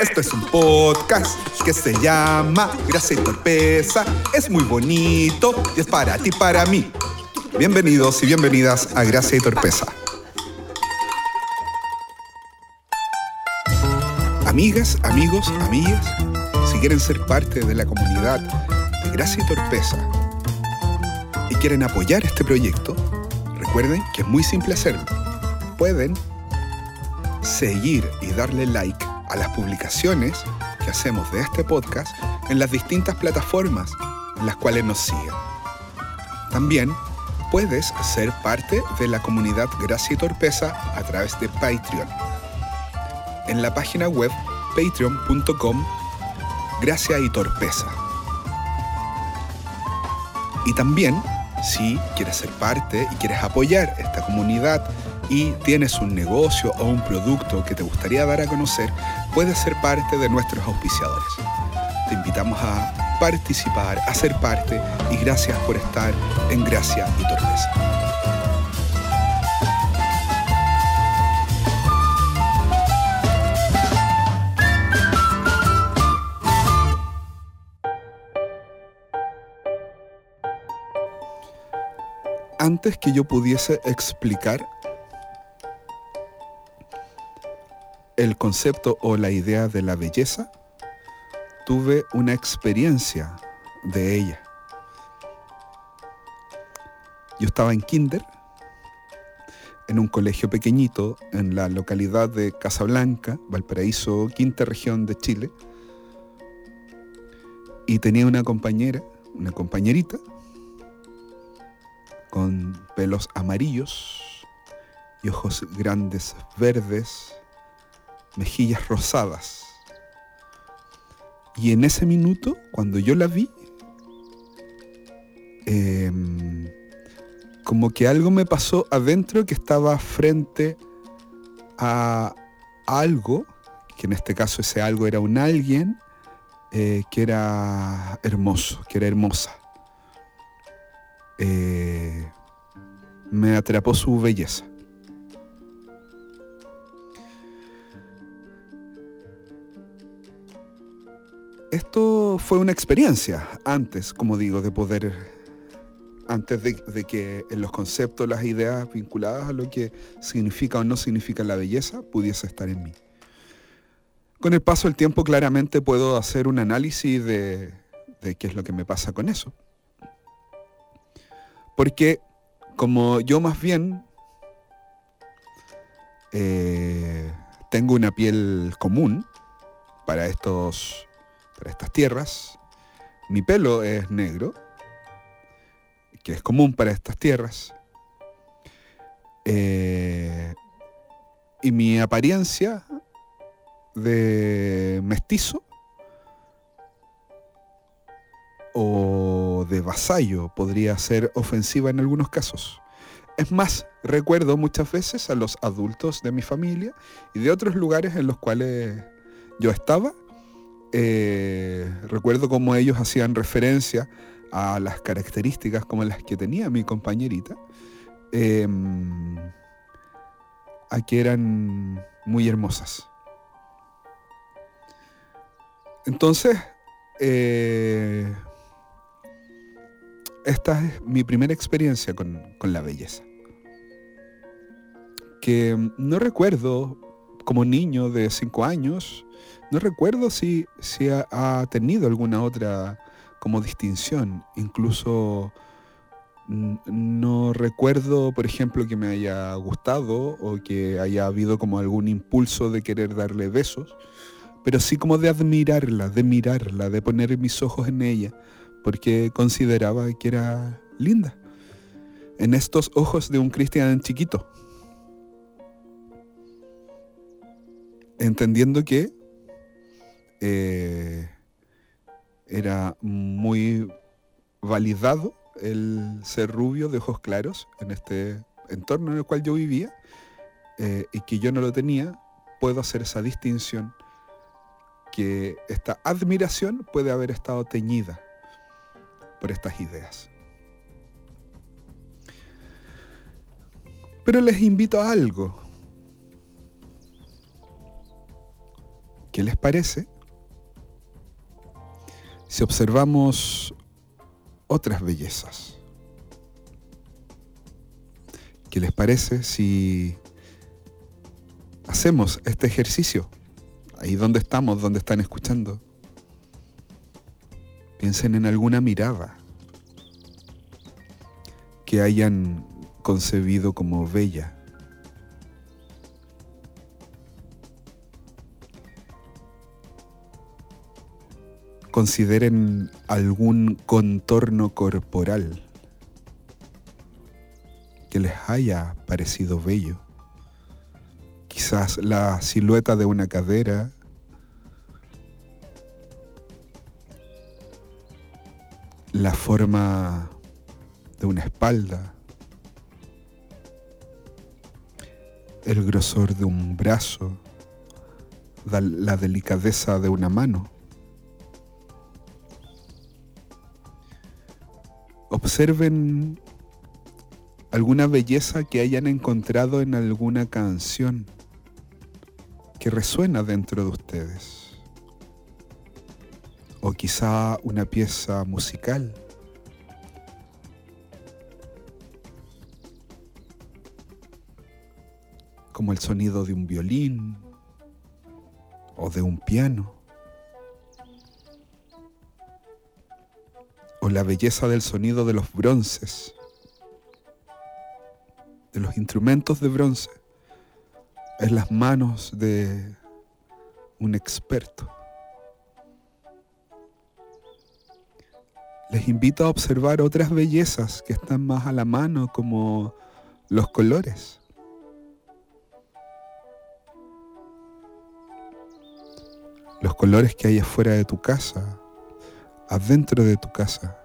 Esto es un podcast que se llama Gracia y Torpeza. Es muy bonito y es para ti, para mí. Bienvenidos y bienvenidas a Gracia y Torpeza. Amigas, amigos, amigas, si quieren ser parte de la comunidad de Gracia y Torpeza y quieren apoyar este proyecto, recuerden que es muy simple hacerlo. Pueden seguir y darle like a las publicaciones que hacemos de este podcast en las distintas plataformas en las cuales nos siguen. También puedes ser parte de la comunidad Gracia y Torpeza a través de Patreon. En la página web patreon.com Gracia y Torpeza. Y también, si quieres ser parte y quieres apoyar esta comunidad y tienes un negocio o un producto que te gustaría dar a conocer, puedes ser parte de nuestros auspiciadores. Te invitamos a participar, a ser parte y gracias por estar en Gracia y Torpeza. Antes que yo pudiese explicar el concepto o la idea de la belleza, tuve una experiencia de ella. Yo estaba en kinder, en un colegio pequeñito en la localidad de Casablanca, Valparaíso, quinta región de Chile, y tenía una compañera, una compañerita, con pelos amarillos y ojos grandes verdes, mejillas rosadas. Y en ese minuto, cuando yo la vi, em, como que algo me pasó adentro que estaba frente a algo, que en este caso ese algo era un alguien eh, que era hermoso, que era hermosa. Eh, me atrapó su belleza. Esto fue una experiencia antes, como digo, de poder, antes de, de, que los conceptos, las ideas vinculadas a lo que significa o no significa la belleza pudiese estar en mí. Con el paso del tiempo claramente puedo hacer un análisis de, de qué es lo que me pasa con eso. Porque como yo más bien eh, tengo una piel común para, estos, para estas tierras, mi pelo es negro, que es común para estas tierras, eh, y mi apariencia de mestizo o de vasallo podría ser ofensiva en algunos casos. Es más, recuerdo muchas veces a los adultos de mi familia y de otros lugares en los cuales yo estaba. Eh, recuerdo cómo ellos hacían referencia a las características como las que tenía mi compañerita, eh, a que eran muy hermosas. Entonces, eh, esta es mi primera experiencia con, con, la belleza. Que no recuerdo, como niño de 5 años, no recuerdo si, si ha, ha, tenido alguna otra como distinción. Incluso no recuerdo, por ejemplo, que me haya gustado o que haya habido como algún impulso de querer darle besos, pero sí como de admirarla, de mirarla, de poner mis ojos en ella porque consideraba que era linda en estos ojos de un cristiano chiquito. Entendiendo que eh, era muy validado el ser rubio de ojos claros en este entorno en el cual yo vivía eh, y que yo no lo tenía, puedo hacer esa distinción que esta admiración puede haber estado teñida por estas ideas. Pero les invito a algo. ¿Qué les parece si observamos otras bellezas? ¿Qué les parece si hacemos este ejercicio? Ahí donde estamos, donde están escuchando. Piensen en alguna mirada que hayan concebido como bella. Consideren algún contorno corporal que les haya parecido bello. Quizás la silueta de una cadera, la forma de una espalda, el grosor de un brazo, la delicadeza de una mano. Observen alguna belleza que hayan encontrado en alguna canción que resuena dentro de ustedes. O quizá una pieza musical como el sonido de un violín o de un piano, la belleza del sonido de los bronces, de los instrumentos de bronce, en las manos de un experto. Les invito a observar otras bellezas que están más a la mano como los colores. los colores que hay afuera de tu casa, adentro de tu casa.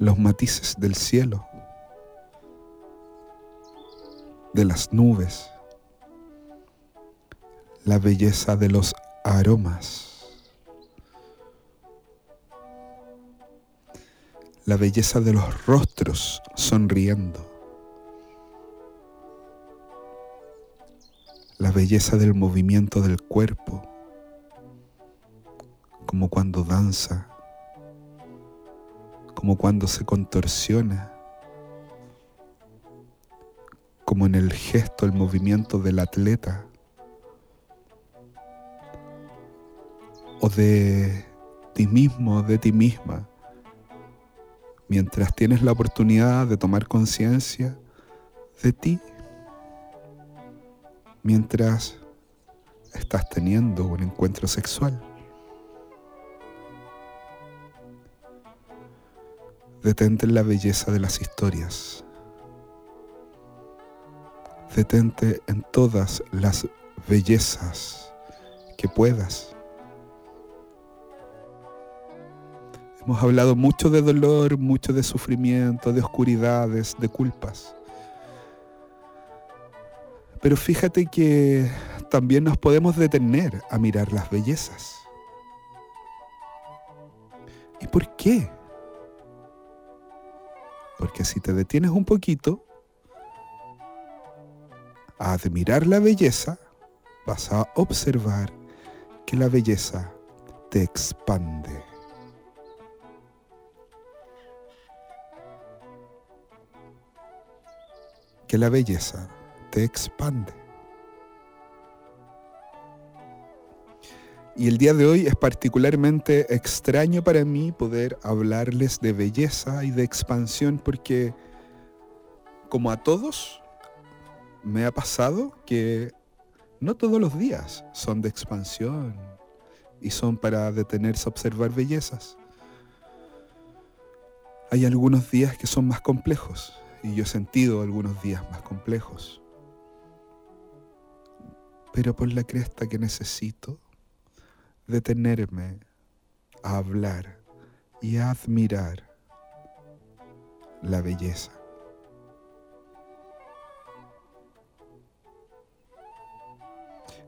Los matices del cielo, de las nubes, la belleza de los aromas, la belleza de los rostros sonriendo. la belleza del movimiento del cuerpo, como cuando danza, como cuando se contorsiona, como en el gesto, el movimiento del atleta, o de ti mismo, de ti misma, mientras tienes la oportunidad de tomar conciencia de ti mientras estás teniendo un encuentro sexual. Detente en la belleza de las historias. Detente en todas las bellezas que puedas. Hemos hablado mucho de dolor, mucho de sufrimiento, de oscuridades, de culpas. Pero fíjate que también nos podemos detener a mirar las bellezas. ¿Y por qué? Porque si te detienes un poquito a admirar la belleza, vas a observar que la belleza te expande. Que la belleza te expande. Y el día de hoy es particularmente extraño para mí poder hablarles de belleza y de expansión porque como a todos me ha pasado que no todos los días son de expansión y son para detenerse a observar bellezas. Hay algunos días que son más complejos y yo he sentido algunos días más complejos pero por la cresta que necesito detenerme a hablar y a admirar la belleza.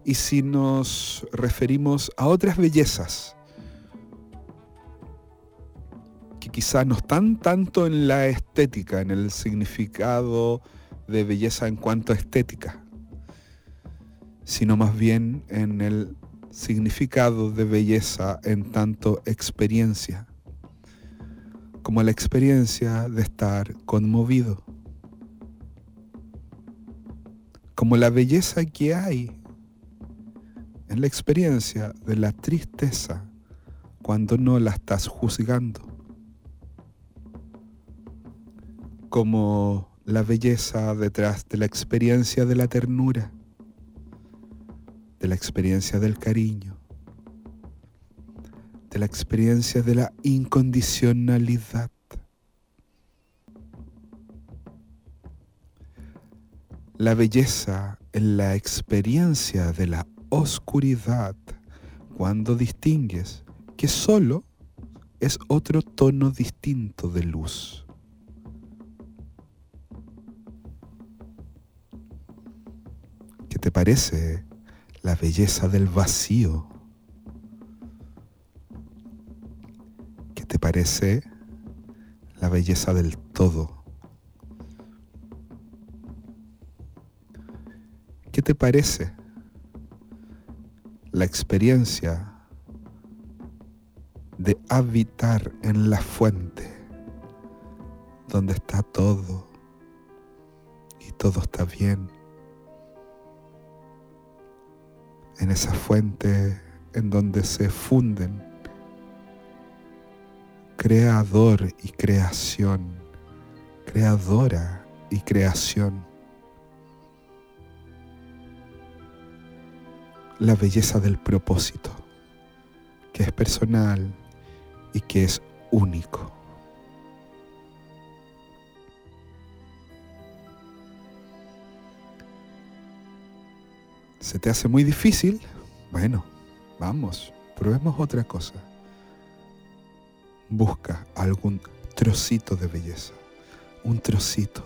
Y si nos referimos a otras bellezas, que quizás no están tanto en la estética, en el significado de belleza en cuanto a estética, sino más bien en el significado de belleza en tanto experiencia, como la experiencia de estar conmovido, como la belleza que hay en la experiencia de la tristeza cuando no la estás juzgando, como la belleza detrás de la experiencia de la ternura, de la experiencia del cariño, de la experiencia de la incondicionalidad. La belleza en la experiencia de la oscuridad cuando distingues que solo es otro tono distinto de luz. ¿Qué te parece la belleza del vacío. ¿Qué te parece la belleza del todo? ¿Qué te parece la experiencia de habitar en la fuente donde está todo y todo está bien? En esa fuente en donde se funden creador y creación, creadora y creación. La belleza del propósito, que es personal y que es único. ¿Se te hace muy difícil? Bueno, vamos, probemos otra cosa. Busca algún trocito de belleza, un trocito.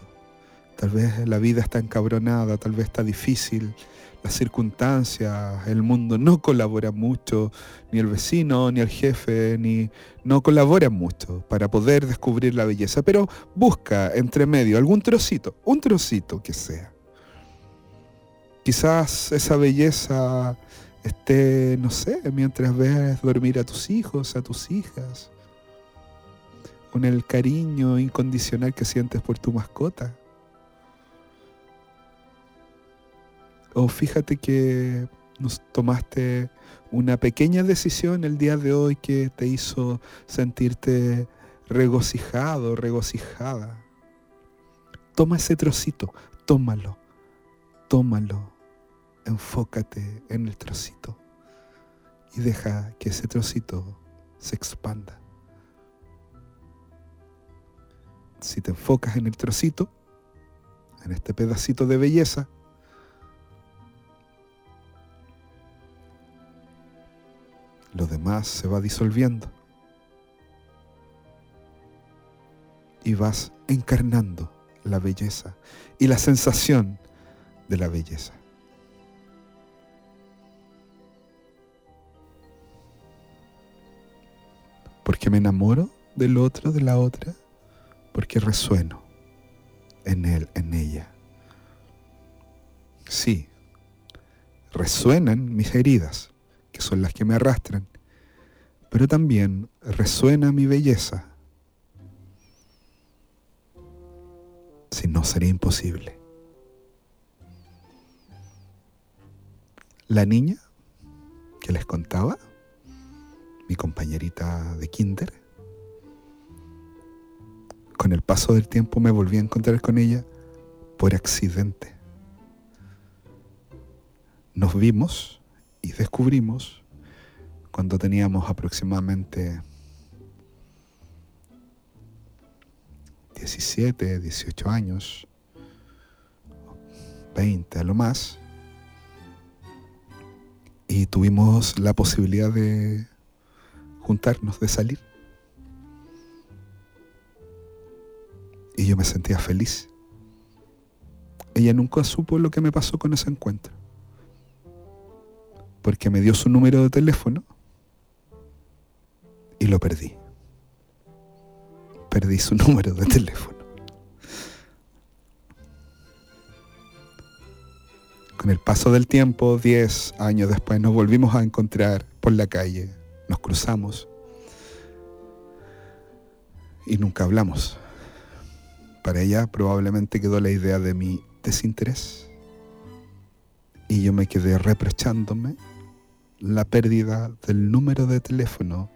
Tal vez la vida está encabronada, tal vez está difícil, las circunstancias, el mundo no colabora mucho, ni el vecino, ni el jefe, ni no colaboran mucho para poder descubrir la belleza, pero busca entre medio algún trocito, un trocito que sea Quizás esa belleza esté, no sé, mientras ves dormir a tus hijos, a tus hijas, con el cariño incondicional que sientes por tu mascota. O fíjate que nos tomaste una pequeña decisión el día de hoy que te hizo sentirte regocijado, regocijada. Toma ese trocito, tómalo, tómalo enfócate en el trocito y deja que ese trocito se expanda. Si te enfocas en el trocito, en este pedacito de belleza, lo demás se va disolviendo y vas encarnando la belleza y la sensación de la belleza. Porque me enamoro del otro, de la otra, porque resueno en él, en ella. Sí, resuenan mis heridas, que son las que me arrastran, pero también resuena mi belleza. Si no, sería imposible. La niña que les contaba mi compañerita de kinder. Con el paso del tiempo me volví a encontrar con ella por accidente. Nos vimos y descubrimos cuando teníamos aproximadamente 17, 18 años, 20 a lo más, y tuvimos la posibilidad de juntarnos, de salir. Y yo me sentía feliz. Ella nunca supo lo que me pasó con ese encuentro. Porque me dio su número de teléfono y lo perdí. Perdí su número de teléfono. Con el paso del tiempo, 10 años después, nos volvimos a encontrar por la calle, nos cruzamos y nunca hablamos. Para ella probablemente quedó la idea de mi desinterés y yo me quedé reprochándome la pérdida del número de teléfono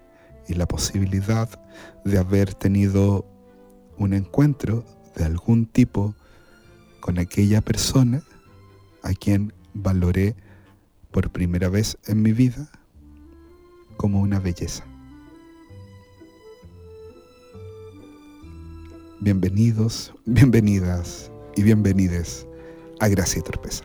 y la posibilidad de haber tenido un encuentro de algún tipo con aquella persona a quien valoré por primera vez en mi vida como una belleza. Bienvenidos, bienvenidas y bienvenides a Gracia y Torpeza.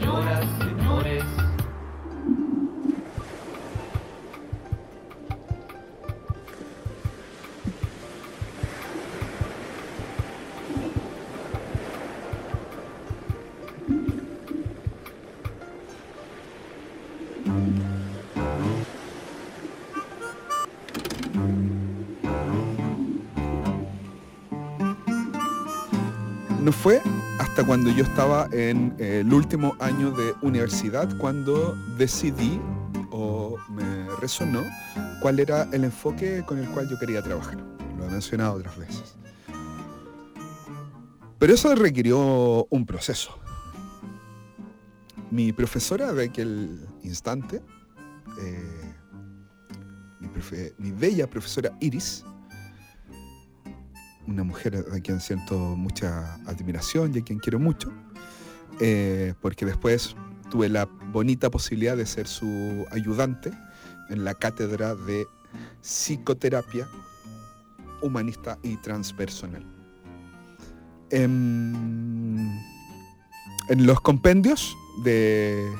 cuando yo estaba en eh, el último año de universidad cuando decidí o me resonó cuál era el enfoque con el cual yo quería trabajar. Lo he mencionado otras veces. Pero eso requirió un proceso. Mi profesora de aquel instante, eh, mi, bella profesora Iris, una mujer a quien siento mucha admiración y a quien quiero mucho, eh, porque después tuve la bonita posibilidad de ser su ayudante en la cátedra de psicoterapia humanista y transpersonal. En, en los compendios de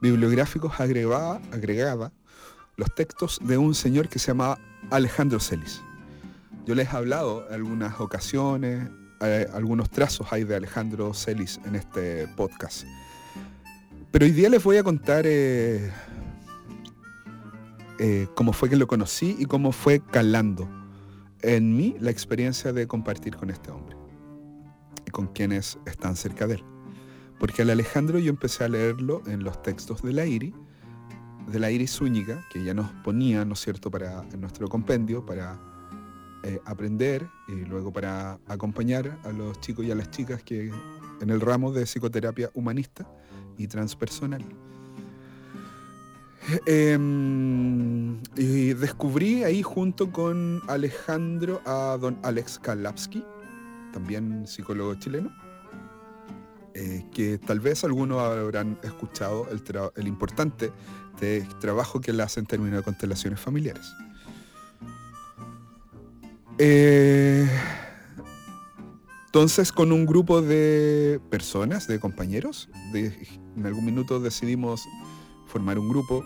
bibliográficos agregaba los textos de un señor que se llamaba Alejandro Celis. Yo les he hablado en algunas ocasiones, eh, algunos trazos hay de Alejandro Celis en este podcast. Pero hoy día les voy a contar eh, eh, cómo fue que lo conocí y cómo fue calando en mí la experiencia de compartir con este hombre y con quienes están cerca de él. Porque al Alejandro yo empecé a leerlo en los textos de la IRI, de la IRI Zúñiga, que ya nos ponía, ¿no es cierto?, para, en nuestro compendio, para eh, aprender y luego para acompañar a los chicos y a las chicas que en el ramo de psicoterapia humanista y transpersonal. Em, y descubrí ahí junto con Alejandro a don Alex Kalapsky, también psicólogo chileno, eh, que tal vez algunos habrán escuchado el, el importante trabajo que él hace en términos de constelaciones familiares. Eh, entonces, con un grupo de personas, de compañeros, en algún minuto decidimos formar un grupo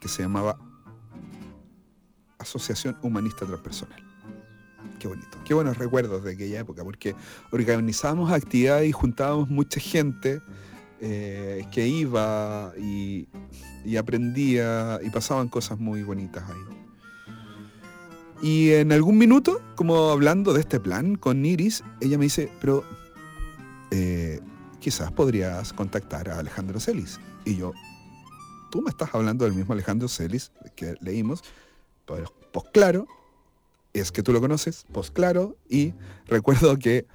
que se llamaba Asociación Humanista Transpersonal. Qué bonito, qué buenos recuerdos de aquella época, porque organizábamos actividades y juntábamos mucha gente eh, que iba y, y aprendía y pasaban cosas muy bonitas ahí. Y en algún minuto, como hablando de este plan con Iris, ella me dice, pero eh, quizás podrías contactar a Alejandro Celis. Y yo, tú me estás hablando del mismo Alejandro Celis que leímos, pues, pues claro, es que tú lo conoces, pues claro, y recuerdo que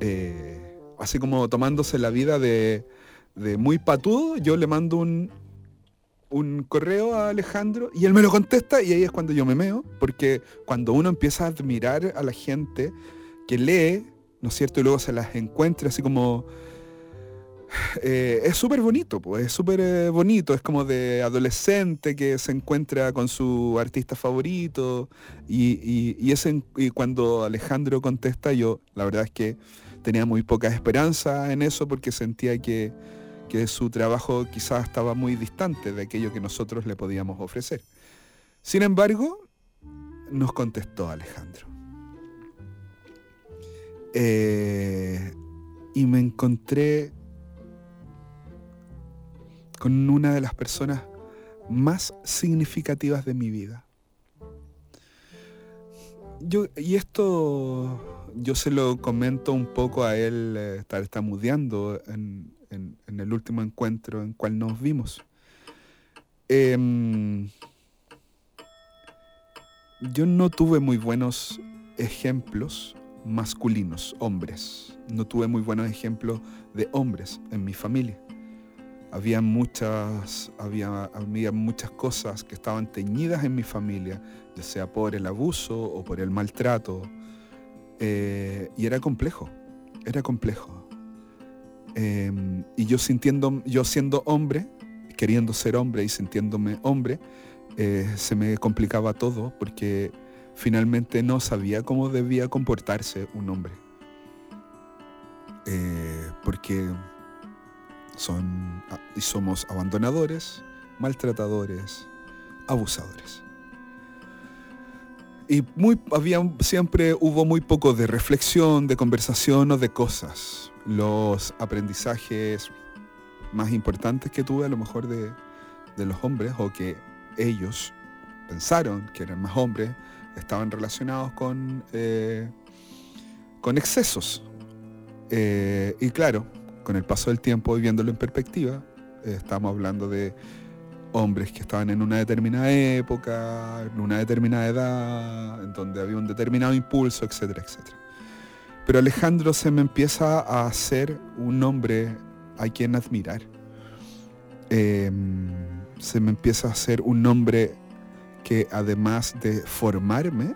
eh, así como tomándose la vida de, de muy patudo, yo le mando un, un correo a Alejandro y él me lo contesta y ahí es cuando yo me meo, porque cuando uno empieza a admirar a la gente que lee, ¿no es cierto? Y luego se las encuentra así como... Eh, es súper bonito, pues es súper eh, bonito, es como de adolescente que se encuentra con su artista favorito y, y, ese, y cuando Alejandro contesta yo, la verdad es que tenía muy poca esperanza en eso porque sentía que que su trabajo quizás estaba muy distante de aquello que nosotros le podíamos ofrecer. Sin embargo, nos contestó Alejandro. Eh, y me encontré con una de las personas más significativas de mi vida. Yo, y esto yo se lo comento un poco a él, eh, estar estamudeando en, el último encuentro en cual nos vimos. Em, yo no tuve muy buenos ejemplos masculinos, hombres. No tuve muy buenos ejemplos de hombres en mi familia. Había muchas, había, había muchas cosas que estaban teñidas en mi familia, ya sea por el abuso o por el maltrato. Eh, y era complejo, era complejo. Em, y yo sintiendo, yo siendo hombre, queriendo ser hombre y sintiéndome hombre, eh, se me complicaba todo porque finalmente no sabía cómo debía comportarse un hombre. Eh, porque son, y somos abandonadores, maltratadores, abusadores. Y muy, había, siempre hubo muy poco de reflexión, de conversación o de cosas los aprendizajes más importantes que tuve a lo mejor de, los hombres o que ellos pensaron que eran más hombres estaban relacionados con, eh, con excesos. Eh, y claro, con el paso del tiempo y viéndolo en perspectiva, estamos hablando de hombres que estaban en una determinada época, en una determinada edad, en donde había un determinado impulso, etcétera, etcétera. Pero Alejandro se me empieza a hacer un hombre a quien admirar. Em, se me empieza a hacer un hombre que además de formarme,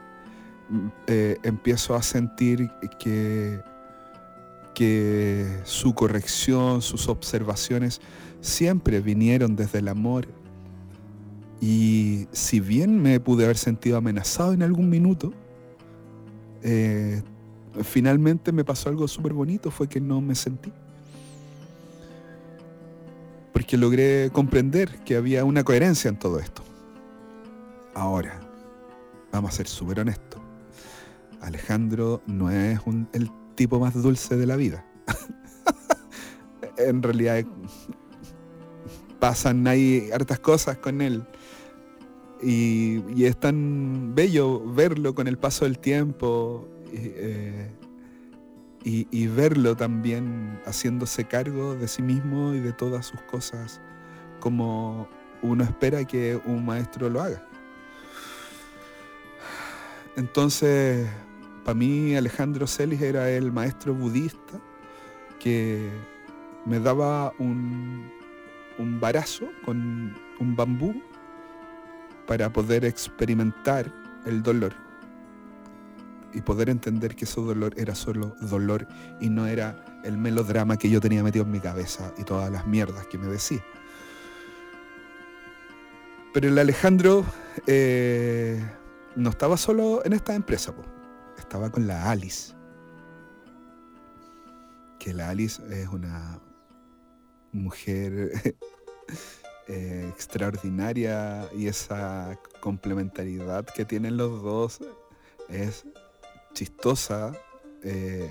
mm, eh, empiezo a sentir que, que su corrección, sus observaciones siempre vinieron desde el amor. Y si bien me pude haber sentido amenazado en algún minuto, eh, finalmente me pasó algo súper bonito, fue que no me sentí. Porque logré comprender que había una coherencia en todo esto. Ahora, vamos a ser súper honestos. Alejandro no es el tipo más dulce de la vida. en realidad pasan ahí hartas cosas con él. Y, y, es tan bello verlo con el paso del tiempo eh, y, verlo también haciéndose cargo de sí mismo y de todas sus cosas como uno espera que un maestro lo haga. Entonces, para mí Alejandro Celis era el maestro budista que me daba un, un barazo con un bambú para poder experimentar el dolor y poder entender que ese dolor era solo dolor y no era el melodrama que yo tenía metido en mi cabeza y todas las mierdas que me decía. Pero el Alejandro eh, no estaba solo en esta empresa, estaba con la Alice. Que la Alice es una mujer eh, extraordinaria y esa complementariedad que tienen los dos es chistosa eh,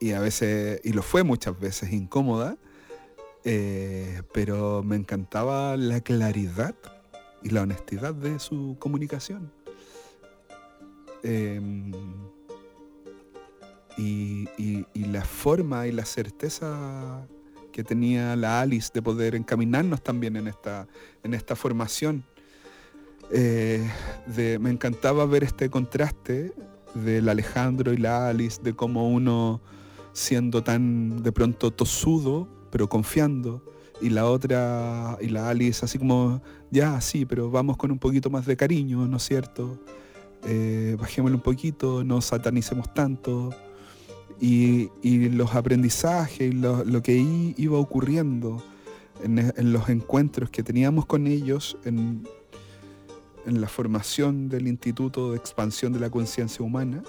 y a veces, y lo fue muchas veces, incómoda, eh, pero me encantaba la claridad y la honestidad de su comunicación. Em, y, la forma y la certeza que tenía la Alice de poder encaminarnos también en esta, en esta formación. Eh, me encantaba ver este contraste del Alejandro y la Alice, de cómo uno siendo tan de pronto tosudo, pero confiando, y la otra, y la Alice así como, ya, sí, pero vamos con un poquito más de cariño, ¿no es cierto? Eh, bajémosle un poquito, no satanicemos tanto. Y, los aprendizajes, lo, lo, que iba ocurriendo en, en, los encuentros que teníamos con ellos, en, en la formación del Instituto de Expansión de la Conciencia Humana,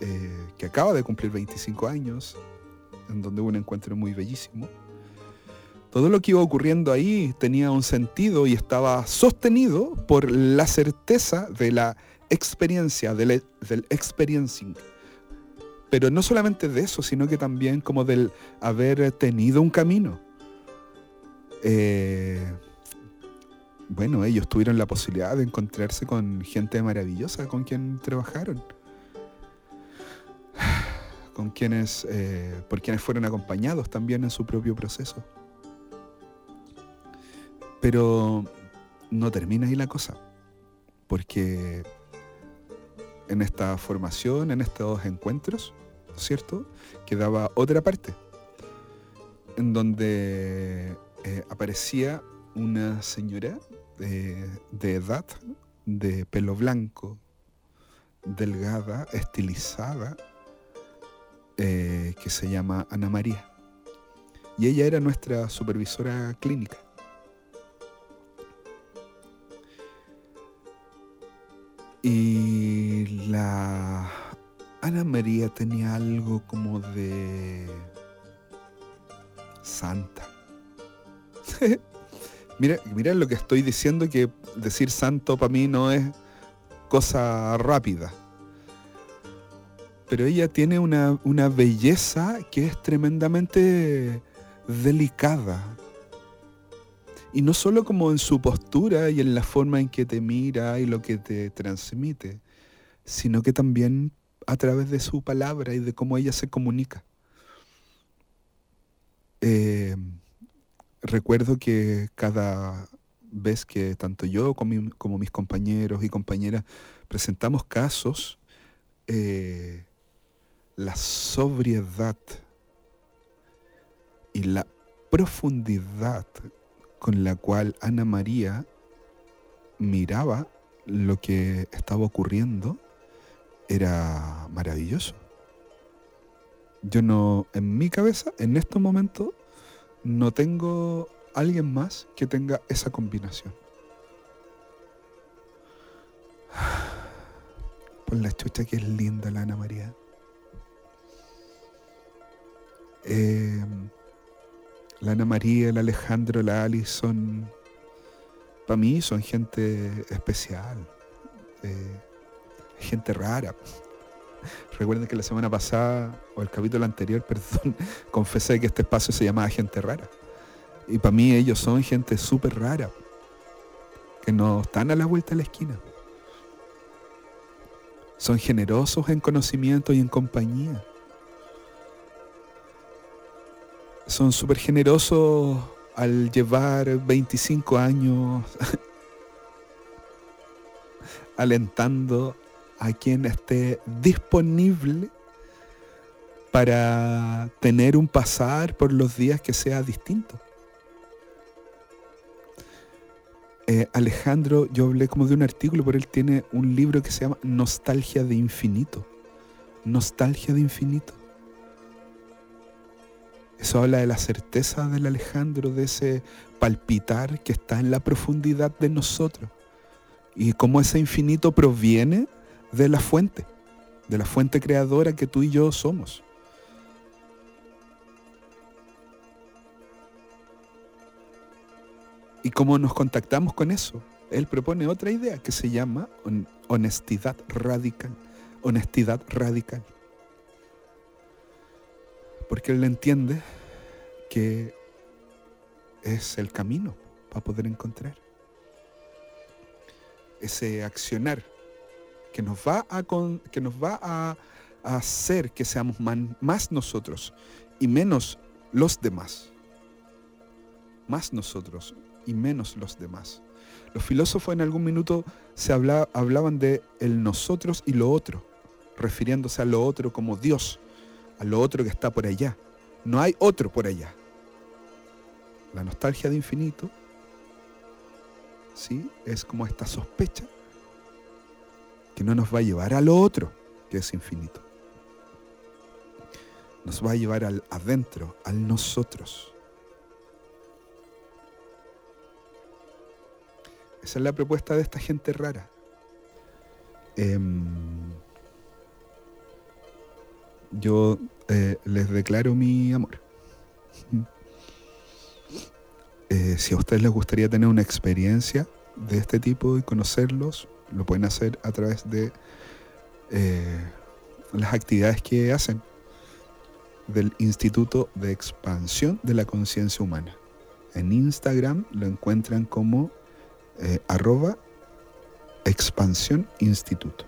eh, que acaba de cumplir 25 años, en donde hubo un encuentro muy bellísimo. Todo lo que iba ocurriendo ahí tenía un sentido y estaba sostenido por la certeza de la experiencia, del, del experiencing. Pero no solamente de eso, sino que también como del haber tenido un camino. Eh, bueno, ellos tuvieron la posibilidad de encontrarse con gente maravillosa con quien trabajaron, con quienes, eh, por quienes fueron acompañados también en su propio proceso. Pero no termina ahí la cosa, porque en esta formación, en estos encuentros, ¿cierto? Quedaba otra parte, en donde eh, aparecía una señora de, edad, de pelo blanco, delgada, estilizada, eh, que se llama Ana María. Y ella era nuestra supervisora clínica. Y la Ana María tenía algo como de santa. Mira, mira lo que estoy diciendo, que decir santo para mí no es cosa rápida. Pero ella tiene una, una belleza que es tremendamente delicada. Y no solo como en su postura y en la forma en que te mira y lo que te transmite, sino que también a través de su palabra y de cómo ella se comunica. Eh, recuerdo que cada vez que tanto yo como, mis compañeros y compañeras presentamos casos, eh, la sobriedad y la profundidad con la cual Ana María miraba lo que estaba ocurriendo era maravilloso. Yo no, en mi cabeza, en estos momentos, no tengo alguien más que tenga esa combinación. Por la chucha que es linda la Ana María. Em, la Ana María, el Alejandro, la Alice son, para mí, son gente especial, eh, gente rara. Recuerden que la semana pasada, o el capítulo anterior, perdón, confesé que este espacio se llamaba Gente Rara. Y para mí ellos son gente súper rara, que no están a la vuelta de la esquina. Son generosos en conocimiento y en compañía. Son súper generosos al llevar 25 años alentando a quien esté disponible para tener un pasar por los días que sea distinto. eh, Alejandro, yo hablé como de un artículo, pero él tiene un libro que se llama Nostalgia de Infinito. Nostalgia de Infinito. Eso habla de la certeza del Alejandro, de ese palpitar que está en la profundidad de nosotros. Y cómo ese infinito proviene de la fuente, de la fuente creadora que tú y yo somos. ¿Y cómo nos contactamos con eso? Él propone otra idea que se llama honestidad radical. Honestidad radical. Porque él entiende que es el camino para poder encontrar. Ese accionar que nos va a, que nos va a, hacer que seamos más nosotros y menos los demás. Más nosotros y menos los demás. Los filósofos en algún minuto se hablaban de el nosotros y lo otro, refiriéndose a lo otro como Dios, a lo otro que está por allá. No hay otro por allá. La nostalgia de infinito, ¿sí? Es como esta sospecha que no nos va a llevar a lo otro, que es infinito. Nos va a llevar al adentro, al nosotros. Esa es la propuesta de esta gente rara. Em, yo eh, les declaro mi amor. Eh, si a ustedes les gustaría tener una experiencia de este tipo y conocerlos, lo pueden hacer a través de eh, las actividades que hacen del Instituto de Expansión de la Conciencia Humana. En Instagram lo encuentran como eh, arroba expansión instituto.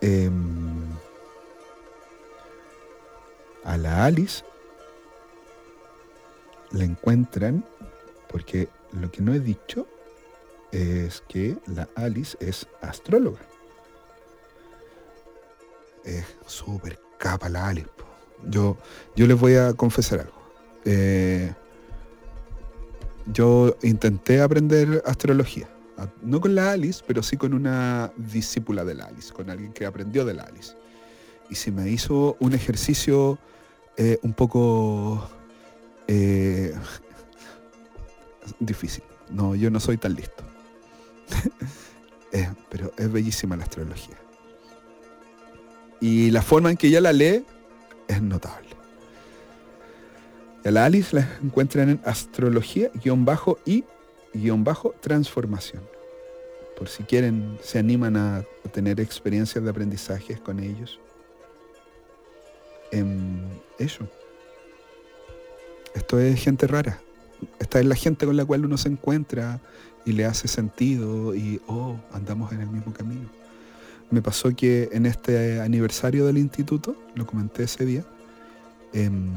Em, a la Alice la encuentran porque lo que no he dicho es que la Alice es astróloga. Es súper capa la Alice. Yo, yo les voy a confesar algo. Eh, yo intenté aprender astrología, no con la Alice, pero sí con una discípula de la Alice, con alguien que aprendió de la Alice. Y se me hizo un ejercicio eh, un poco eh, difícil. No, yo no soy tan listo. Pero es bellísima la astrología. Y la forma en que ella la lee es notable la Alice la encuentran en astrología-y-transformación. Por si quieren, se animan a tener experiencias de aprendizajes con ellos. En eso. Esto es gente rara. Esta es la gente con la cual uno se encuentra y le hace sentido y, oh, andamos en el mismo camino. Me pasó que en este aniversario del instituto, lo comenté ese día, em,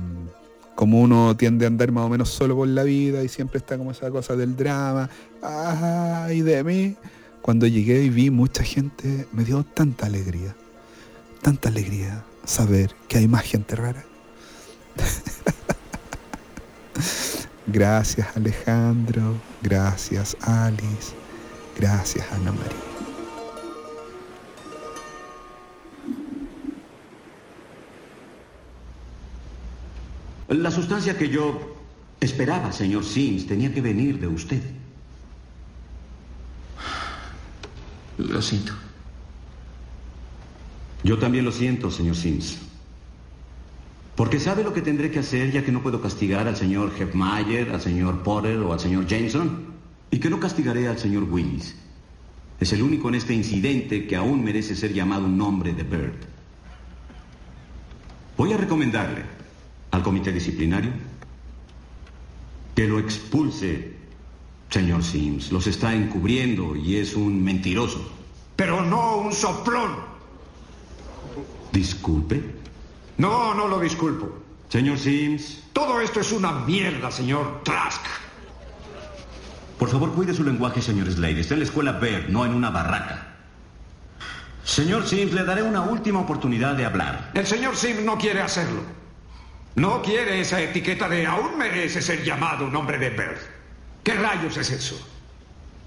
como uno tiende a andar más o menos solo por la vida y siempre está como esa cosa del drama, ay de mí. Cuando llegué y vi mucha gente, me dio tanta alegría, tanta alegría saber que hay más gente rara. gracias Alejandro, gracias Alice, gracias Ana María. La sustancia que yo esperaba, señor Sims, tenía que venir de usted. Lo siento. Yo también lo siento, señor Sims. Porque sabe lo que tendré que hacer ya que no puedo castigar al señor Heffmeyer, al señor Potter o al señor Jameson. Y que no castigaré al señor Willis. Es el único en este incidente que aún merece ser llamado un nombre de Bird. Voy a recomendarle al comité disciplinario? Que lo expulse, señor Sims. Los está encubriendo y es un mentiroso. Pero no un soplón. ¿Disculpe? No, no lo disculpo. Señor Sims. Todo esto es una mierda, señor Trask. Por favor, cuide su lenguaje, señor Slade. Está en la escuela Baird, no en una barraca. Señor Sims, le daré una última oportunidad de hablar. El señor Sims no quiere hacerlo. No quiere esa etiqueta de aún merece ser llamado un hombre de Bert. ¿Qué rayos es eso?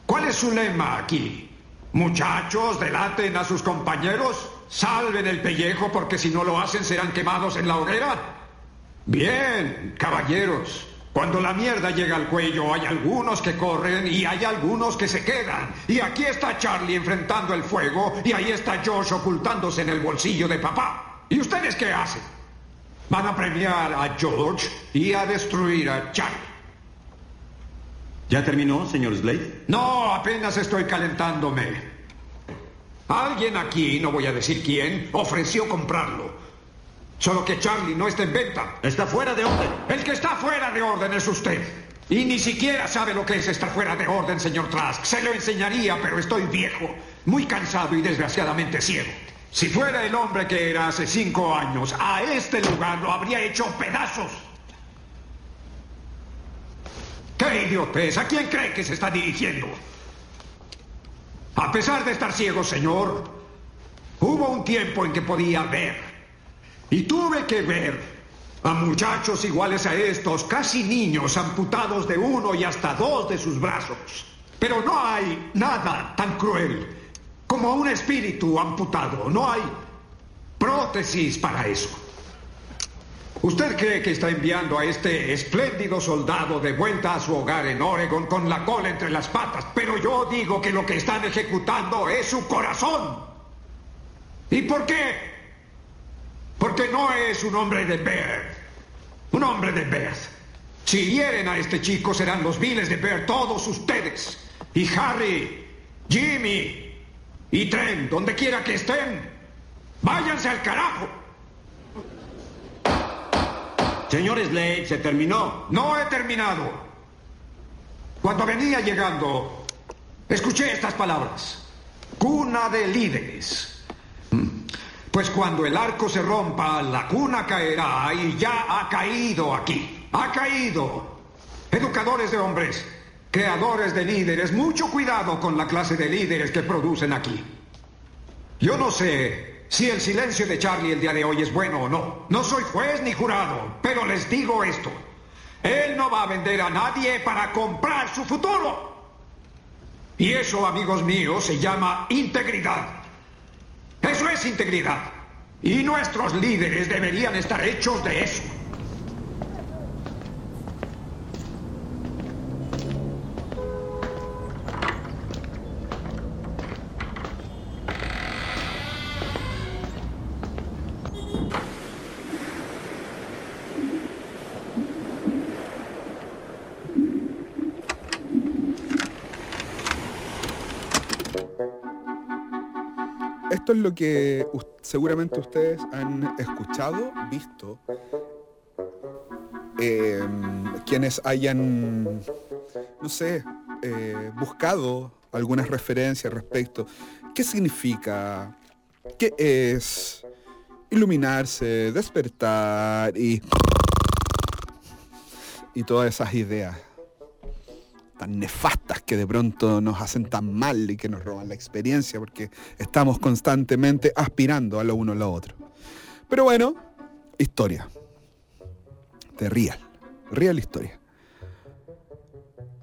¿Cuál es su lema aquí? Muchachos, delaten a sus compañeros, salven el pellejo porque si no lo hacen serán quemados en la hoguera. Bien, caballeros. Cuando la mierda llega al cuello hay algunos que corren y hay algunos que se quedan. Y aquí está Charlie enfrentando el fuego y ahí está Josh ocultándose en el bolsillo de papá. ¿Y ustedes qué hacen? Van a premiar a George y a destruir a Charlie. ¿Ya terminó, señor Slade? No, apenas estoy calentándome. Alguien aquí, no voy a decir quién, ofreció comprarlo. Solo que Charlie no está en venta. Está fuera de orden. El que está fuera de orden es usted. Y ni siquiera sabe lo que es estar fuera de orden, señor Trask. Se lo enseñaría, pero estoy viejo, muy cansado y desgraciadamente ciego. Si fuera el hombre que era hace cinco años, a este lugar lo habría hecho pedazos. ¡Qué idiotez! ¿A quién cree que se está dirigiendo? A pesar de estar ciego, señor, hubo un tiempo en que podía ver. Y tuve que ver a muchachos iguales a estos, casi niños, amputados de uno y hasta dos de sus brazos. Pero no hay nada tan cruel como un espíritu amputado. No hay prótesis para eso. ¿Usted cree que está enviando a este espléndido soldado de vuelta a su hogar en Oregon con la cola entre las patas? Pero yo digo que lo que están ejecutando es su corazón. ¿Y por qué? Porque no es un hombre de Bear. Un hombre de Bear. Si hieren a este chico serán los viles de Bear todos ustedes. Y Harry, Jimmy y Trent, donde quiera que estén, váyanse al carajo. Señor Slade, se terminó. No he terminado. Cuando venía llegando, escuché estas palabras. Cuna de líderes. Pues cuando el arco se rompa, la cuna caerá y ya ha caído aquí. Ha caído. Educadores de hombres, creadores de líderes, mucho cuidado con la clase de líderes que producen aquí. Yo no sé si el silencio de Charlie el día de hoy es bueno o no. No soy juez ni jurado, pero les digo esto. Él no va a vender a nadie para comprar su futuro. Y eso, amigos míos, se llama integridad. Eso es integridad. Y nuestros líderes deberían estar hechos de eso. Lo que seguramente ustedes han escuchado, visto, eh, quienes hayan, no sé, eh, buscado algunas referencias respecto. ¿Qué significa? ¿Qué es? Iluminarse, despertar y... Y todas esas ideas tan nefastas que de pronto nos hacen tan mal y que nos roban la experiencia porque estamos constantemente aspirando a lo uno a lo otro. Pero bueno, historia. De Real. Real historia.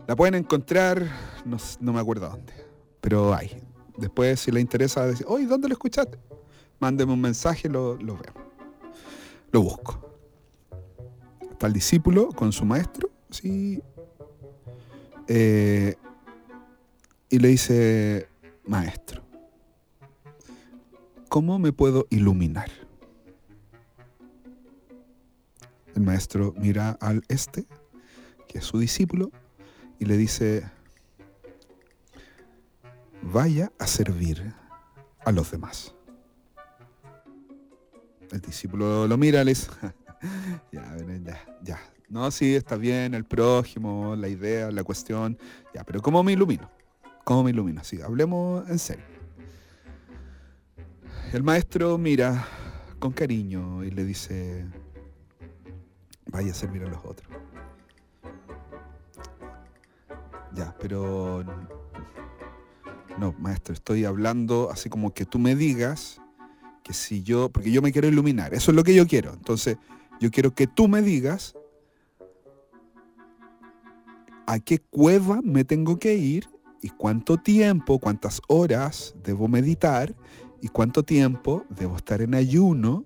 La pueden encontrar, no, me acuerdo dónde, pero hay. Después, si le interesa decir, oye, ¿dónde lo escuchaste? Mándeme un mensaje, lo, lo veo. Lo busco. Está el discípulo con su maestro, sí, eh, y le dice, maestro, ¿cómo me puedo iluminar? El maestro mira al este, que es su discípulo, y le dice, vaya a servir a los demás. El discípulo lo mira, le dice, ya, ya, ya. No, sí, está bien, el prójimo, la idea, la cuestión. Ya, pero ¿cómo me ilumino? ¿Cómo me ilumino? Sí, hablemos en serio. El maestro mira con cariño y le dice, vaya a servir a los otros. Ya, pero... No, maestro, estoy hablando así como que tú me digas que si yo, porque yo me quiero iluminar, eso es lo que yo quiero. Entonces, Yo quiero que tú me digas a qué cueva me tengo que ir y cuánto tiempo, cuántas horas debo meditar y cuánto tiempo debo estar en ayuno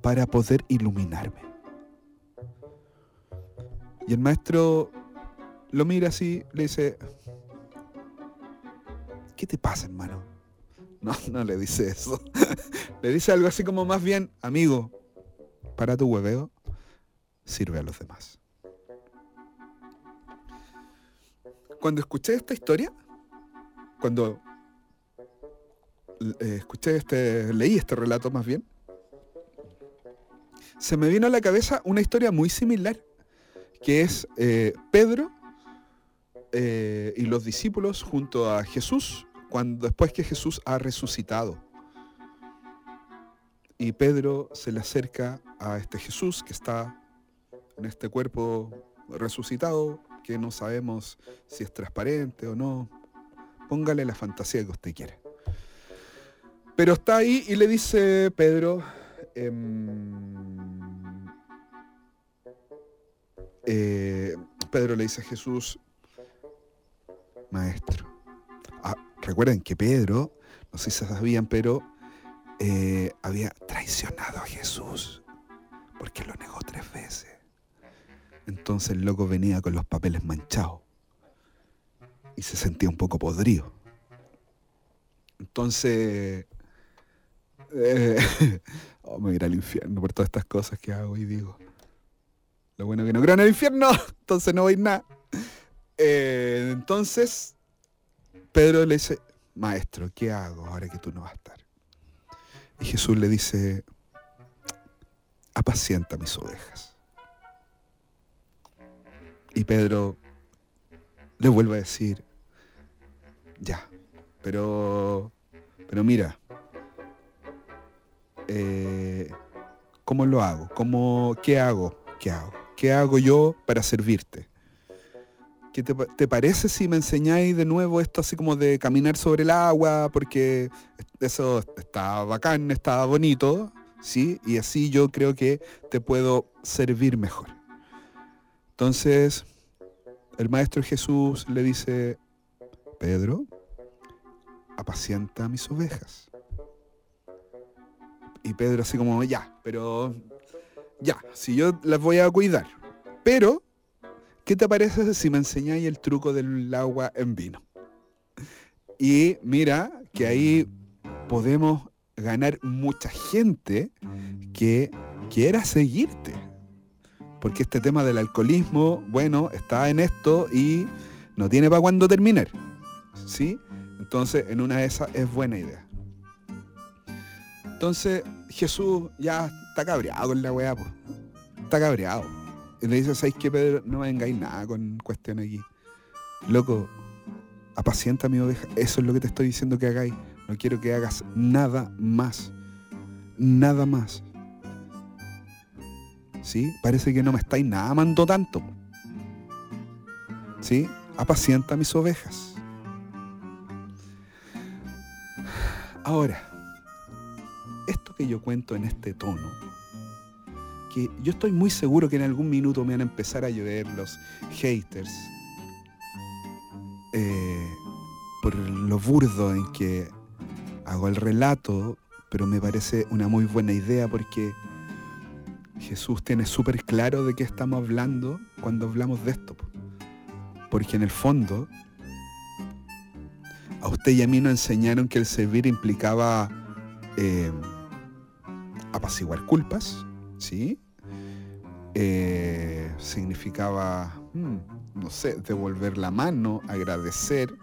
para poder iluminarme. Y el maestro lo mira así, le dice, ¿qué te pasa, hermano? No, no le dice eso. le dice algo así como más bien, amigo, para tu hueveo, sirve a los demás. Cuando escuché esta historia, cuando eh, escuché este, leí este relato más bien, se me vino a la cabeza una historia muy similar, que es eh, Pedro eh, y los discípulos junto a Jesús, cuando, después que Jesús ha resucitado. Y Pedro se le acerca a este Jesús que está en este cuerpo resucitado, que no sabemos si es transparente o no. Póngale la fantasía que usted quiere. Pero está ahí y le dice Pedro, em, eh, Pedro le dice a Jesús, maestro. Ah, recuerden que Pedro, no sé si se sabían, pero eh, había traicionado a Jesús porque lo negó tres veces. Entonces el loco venía con los papeles manchados y se sentía un poco podrido. Entonces, eh, oh, me voy a ir al infierno por todas estas cosas que hago y digo. Lo bueno que no creo en el infierno, entonces no voy nada. Eh, entonces, Pedro le dice, maestro, ¿qué hago ahora que tú no vas a estar? Y Jesús le dice, apacienta mis ovejas. Y Pedro le vuelve a decir, ya, pero, pero mira, eh, ¿cómo lo hago? ¿Cómo, ¿Qué hago? ¿Qué hago? ¿Qué hago yo para servirte? ¿Qué te, parece si me enseñáis de nuevo esto así como de caminar sobre el agua? Porque eso está bacán, está bonito, ¿sí? Y así yo creo que te puedo servir mejor. Entonces, el Maestro Jesús le dice, Pedro, apacienta mis ovejas. Y Pedro así como, ya, pero ya, si yo las voy a cuidar. Pero ¿qué te parece si me enseñáis el truco del agua en vino? Y mira que ahí podemos ganar mucha gente que quiera seguirte. Porque este tema del alcoholismo, bueno, está en esto y no tiene para cuándo terminar. ¿Sí? Entonces, en una de esas es buena idea. Entonces, Jesús ya está cabreado con la weá, pues. Está cabreado. Y le dice, ¿sabes qué, Pedro? No me vengáis nada con cuestiones aquí. Loco, apacienta mi oveja. Eso es lo que te estoy diciendo que hagáis. No quiero que hagas nada más. Nada más. ¿Sí? Parece que no me estáis nada amando tanto. ¿Sí? Apacienta mis ovejas. Ahora, esto que yo cuento en este tono, yo estoy muy seguro que en algún minuto me van a empezar a llover los haters eh, por lo burdo en que hago el relato, pero me parece una muy buena idea porque Jesús tiene súper claro de qué estamos hablando cuando hablamos de esto. Porque en el fondo, a usted y a mí nos enseñaron que el servir implicaba eh, apaciguar culpas, ¿sí? Eh, significaba, hmm, no sé, devolver la mano, agradecer,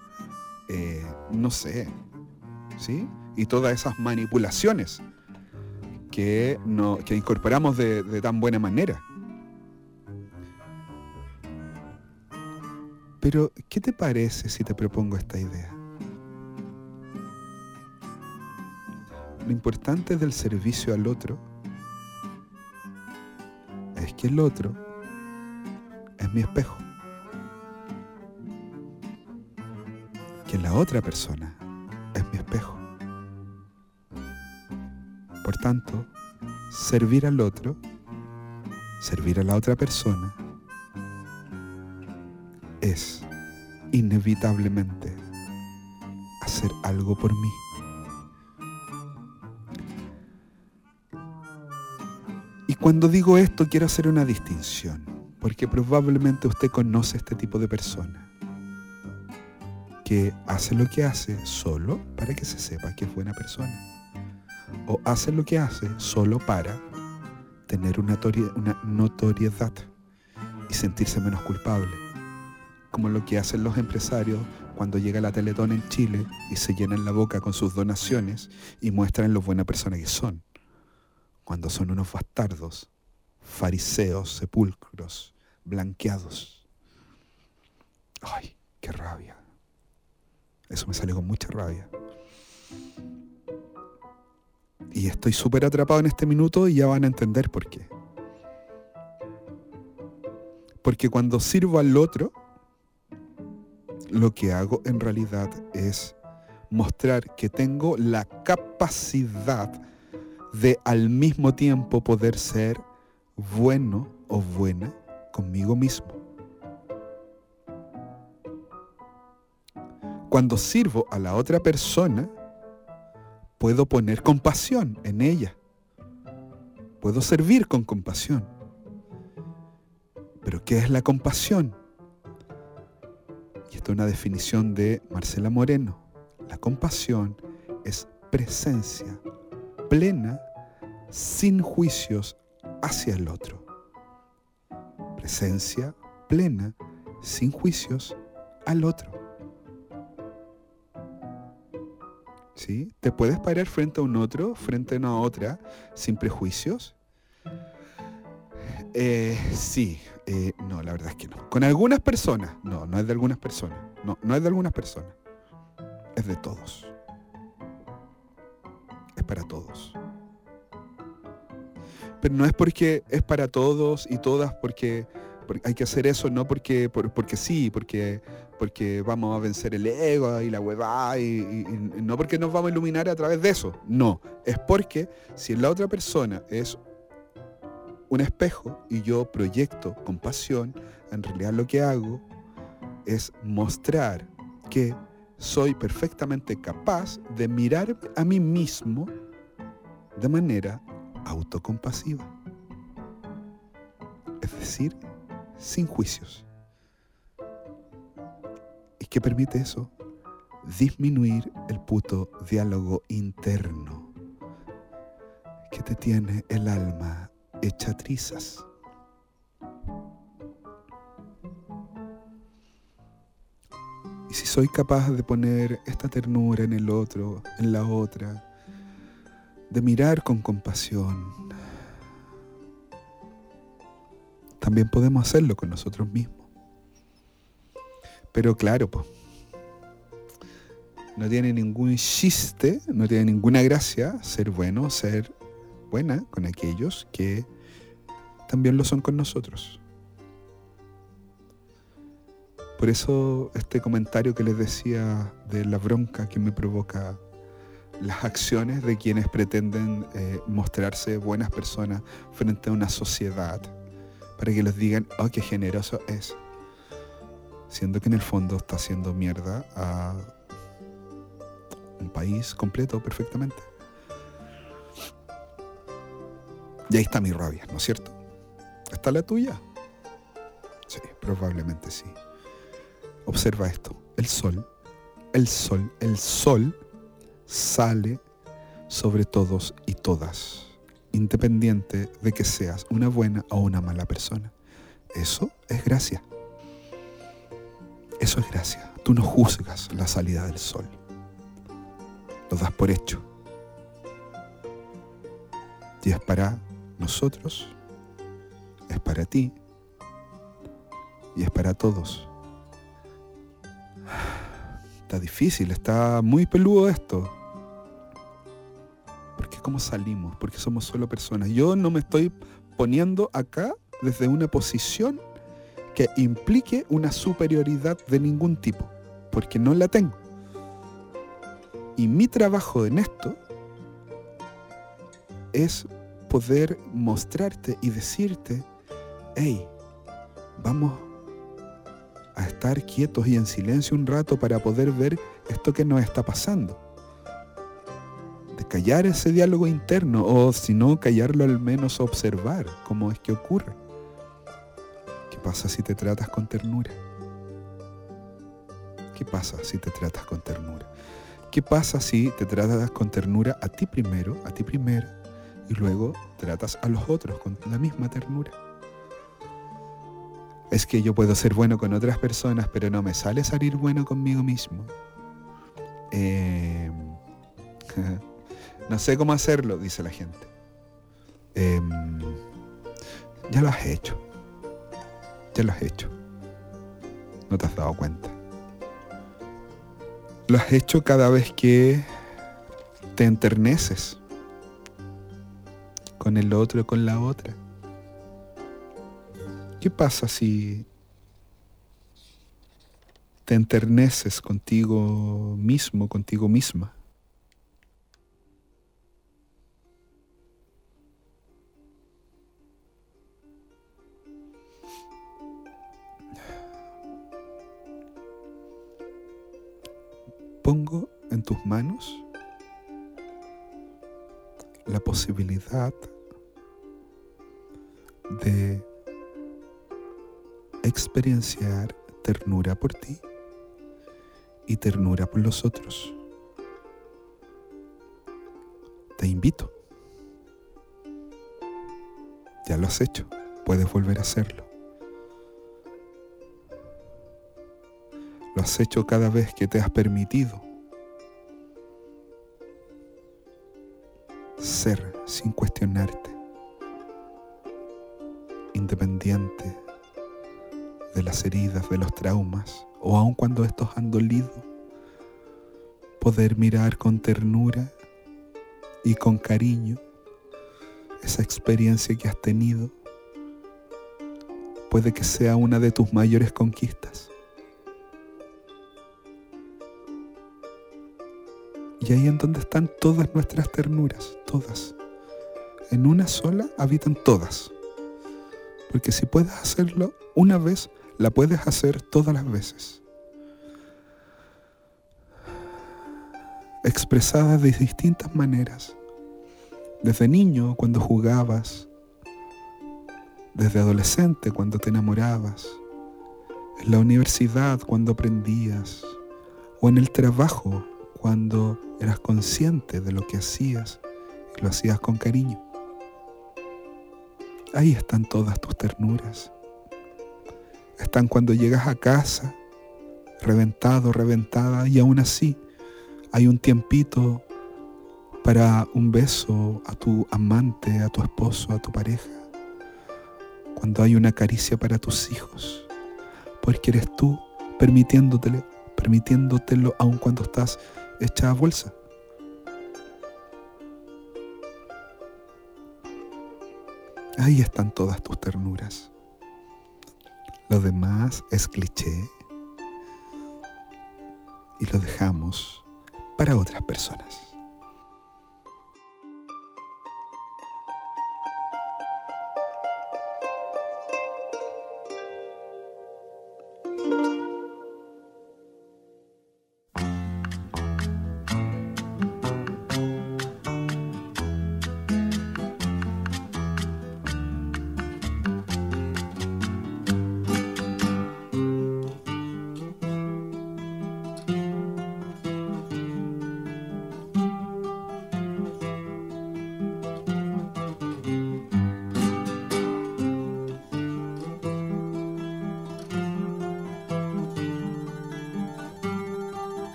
eh, no sé, ¿sí? Y todas esas manipulaciones que, no, que incorporamos de, de tan buena manera. Pero, ¿qué te parece si te propongo esta idea? Lo importante del servicio al otro es que el otro es mi espejo. Que la otra persona es mi espejo. Por tanto, servir al otro servir a la otra persona es inevitablemente hacer algo por mí. Y cuando digo esto quiero hacer una distinción, porque probablemente usted conoce este tipo de persona que hace lo que hace solo para que se sepa que es buena persona. O hace lo que hace solo para tener una, notoriedad y sentirse menos culpable. Como lo que hacen los empresarios cuando llega la Teletón en Chile y se llenan la boca con sus donaciones y muestran lo buena persona que son. Cuando son unos bastardos, fariseos, sepulcros, blanqueados. Ay, qué rabia. Eso me salió con mucha rabia. Y estoy súper atrapado en este minuto y ya van a entender por qué. Porque cuando sirvo al otro, lo que hago en realidad es mostrar que tengo la capacidad de al mismo tiempo poder ser bueno o buena conmigo mismo. Cuando sirvo a la otra persona, puedo poner compasión en ella. Puedo servir con compasión. Pero ¿qué es la compasión? Y esto es una definición de Marcela Moreno. La compasión es presencia plena, sin juicios hacia el otro. Presencia plena, sin juicios al otro. ¿Sí? ¿Te puedes parar frente a un otro, frente a una otra, sin prejuicios? Eh, sí, eh, no, la verdad es que no. Con algunas personas, no, no es de algunas personas. No, no es de algunas personas. Es de todos. Es para todos. Pero no es porque es para todos y todas, porque, hay que hacer eso, no porque, porque sí, porque porque vamos a vencer el ego y la huevada y, no porque nos vamos a iluminar a través de eso. No, es porque si la otra persona es un espejo y yo proyecto compasión, en realidad lo que hago es mostrar que soy perfectamente capaz de mirar a mí mismo de manera autocompasiva. Es decir, sin juicios. ¿Y qué permite eso? Disminuir el puto diálogo interno que te tiene el alma hecha trizas. Y si soy capaz de poner esta ternura en el otro, en la otra, de mirar con compasión, también podemos hacerlo con nosotros mismos. Pero claro, pues, no tiene ningún chiste, no tiene ninguna gracia ser bueno, ser buena con aquellos que también lo son con nosotros. Por eso este comentario que les decía de la bronca que me provoca las acciones de quienes pretenden eh, mostrarse buenas personas frente a una sociedad, para que les digan, oh, qué generoso es siendo que en el fondo está haciendo mierda a un país completo perfectamente. Y ahí está mi rabia, ¿no es cierto? ¿Está la tuya? Sí, probablemente sí. Observa esto, el sol, el sol, el sol sale sobre todos y todas, independiente de que seas una buena o una mala persona. Eso es gracia. Eso es gracia. Tú no juzgas la salida del sol. Lo das por hecho. Y es para nosotros, es para ti y es para todos. Está difícil, está muy peludo esto. Cómo salimos, porque somos solo personas. Yo no me estoy poniendo acá desde una posición que implique una superioridad de ningún tipo, porque no la tengo. Y mi trabajo en esto es poder mostrarte y decirte hey, vamos a estar quietos y en silencio un rato para poder ver esto que nos está pasando. Callar ese diálogo interno o si no, callarlo al menos observar cómo es que ocurre. ¿Qué pasa si te tratas con ternura? ¿Qué pasa si te tratas con ternura? ¿Qué pasa si te tratas con ternura a ti primero, a ti primero, y luego tratas a los otros con la misma ternura? Es que yo puedo ser bueno con otras personas, pero no me sale salir bueno conmigo mismo. Em, no sé cómo hacerlo, dice la gente. Em, ya lo has hecho. Ya lo has hecho. No te has dado cuenta. Lo has hecho cada vez que te enterneces con el otro, con la otra. ¿Qué pasa si te enterneces contigo mismo, contigo misma? Tus manos la posibilidad de experienciar ternura por ti y ternura por los otros. Te invito. Ya lo has hecho, puedes volver a hacerlo. Lo has hecho cada vez que te has permitido ser sin cuestionarte, independiente de las heridas, de los traumas, o aun cuando estos han dolido, poder mirar con ternura y con cariño esa experiencia que has tenido, puede que sea una de tus mayores conquistas. Y ahí en donde están todas nuestras ternuras, todas. En una sola habitan todas. Porque si puedes hacerlo una vez, la puedes hacer todas las veces. Expresada de distintas maneras. Desde niño cuando jugabas, desde adolescente cuando te enamorabas, en la universidad cuando aprendías, o en el trabajo cuando eras consciente de lo que hacías y lo hacías con cariño. Ahí están todas tus ternuras. Están cuando llegas a casa, reventado, reventada, y aún así hay un tiempito para un beso a tu amante, a tu esposo, a tu pareja. Cuando hay una caricia para tus hijos. Porque eres tú permitiéndotelo, permitiéndotelo aun cuando estás hecha bolsa. Ahí están todas tus ternuras. Lo demás es cliché y lo dejamos para otras personas.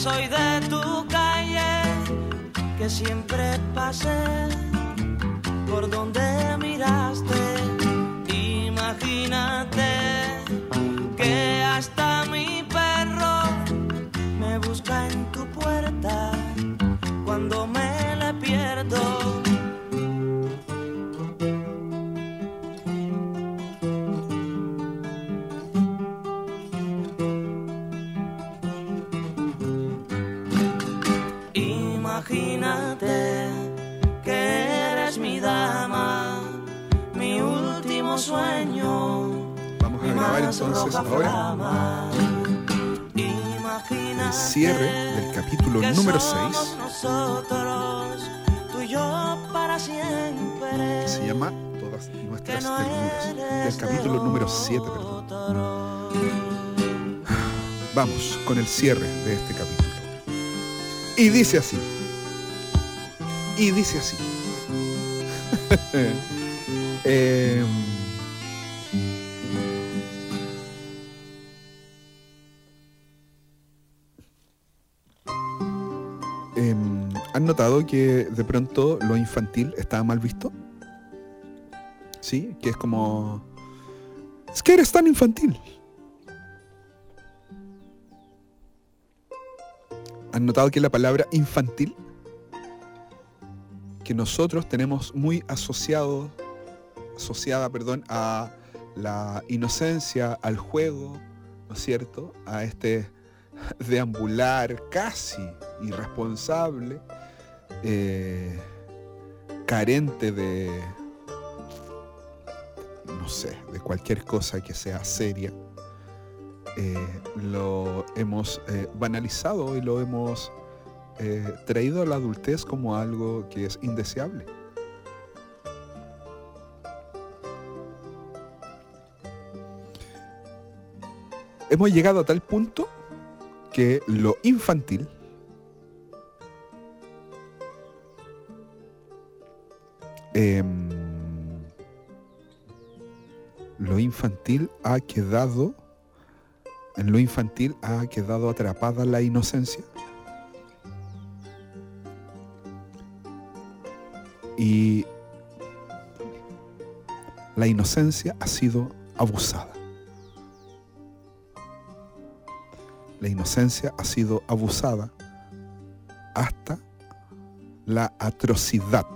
Soy de tu calle, que siempre pasé por donde miraste. Imagínate Entonces ahora el cierre del capítulo que número somos 6. Nosotros, tú y yo para siempre. Se llama Todas que nuestras ternuras. Del capítulo número 7, perdón. otro. Vamos con el cierre de este capítulo. Y dice así. Y dice así. Em, ¿Han notado que de pronto lo infantil estaba mal visto? ¿Sí? Que es como... Es que eres tan infantil. ¿Han notado que la palabra infantil, que nosotros tenemos muy asociado, asociada, perdón, a la inocencia, al juego, ¿no es cierto? A este deambular casi irresponsable, eh, carente de, no sé, de cualquier cosa que sea seria eh, lo hemos eh, banalizado y lo hemos traído a la adultez como algo que es indeseable. Hemos llegado a tal punto que lo infantil em, lo infantil ha quedado en lo infantil ha quedado atrapada la inocencia. Y la inocencia ha sido abusada. La inocencia ha sido abusada hasta la atrocidad.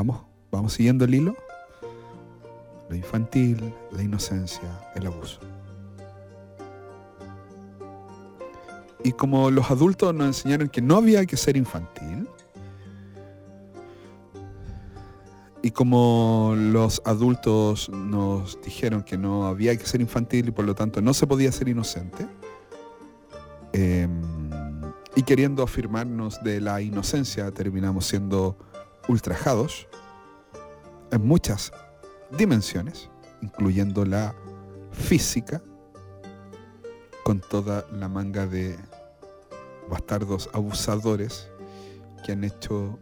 Vamos, vamos siguiendo el hilo lo infantil, la inocencia, el abuso. Y como los adultos nos enseñaron que no había que ser infantil, y como los adultos nos dijeron que no había que ser infantil y por lo tanto no se podía ser inocente, eh, y queriendo afirmarnos de la inocencia terminamos siendo ultrajados en muchas dimensiones, incluyendo la física, con toda la manga de bastardos abusadores que han hecho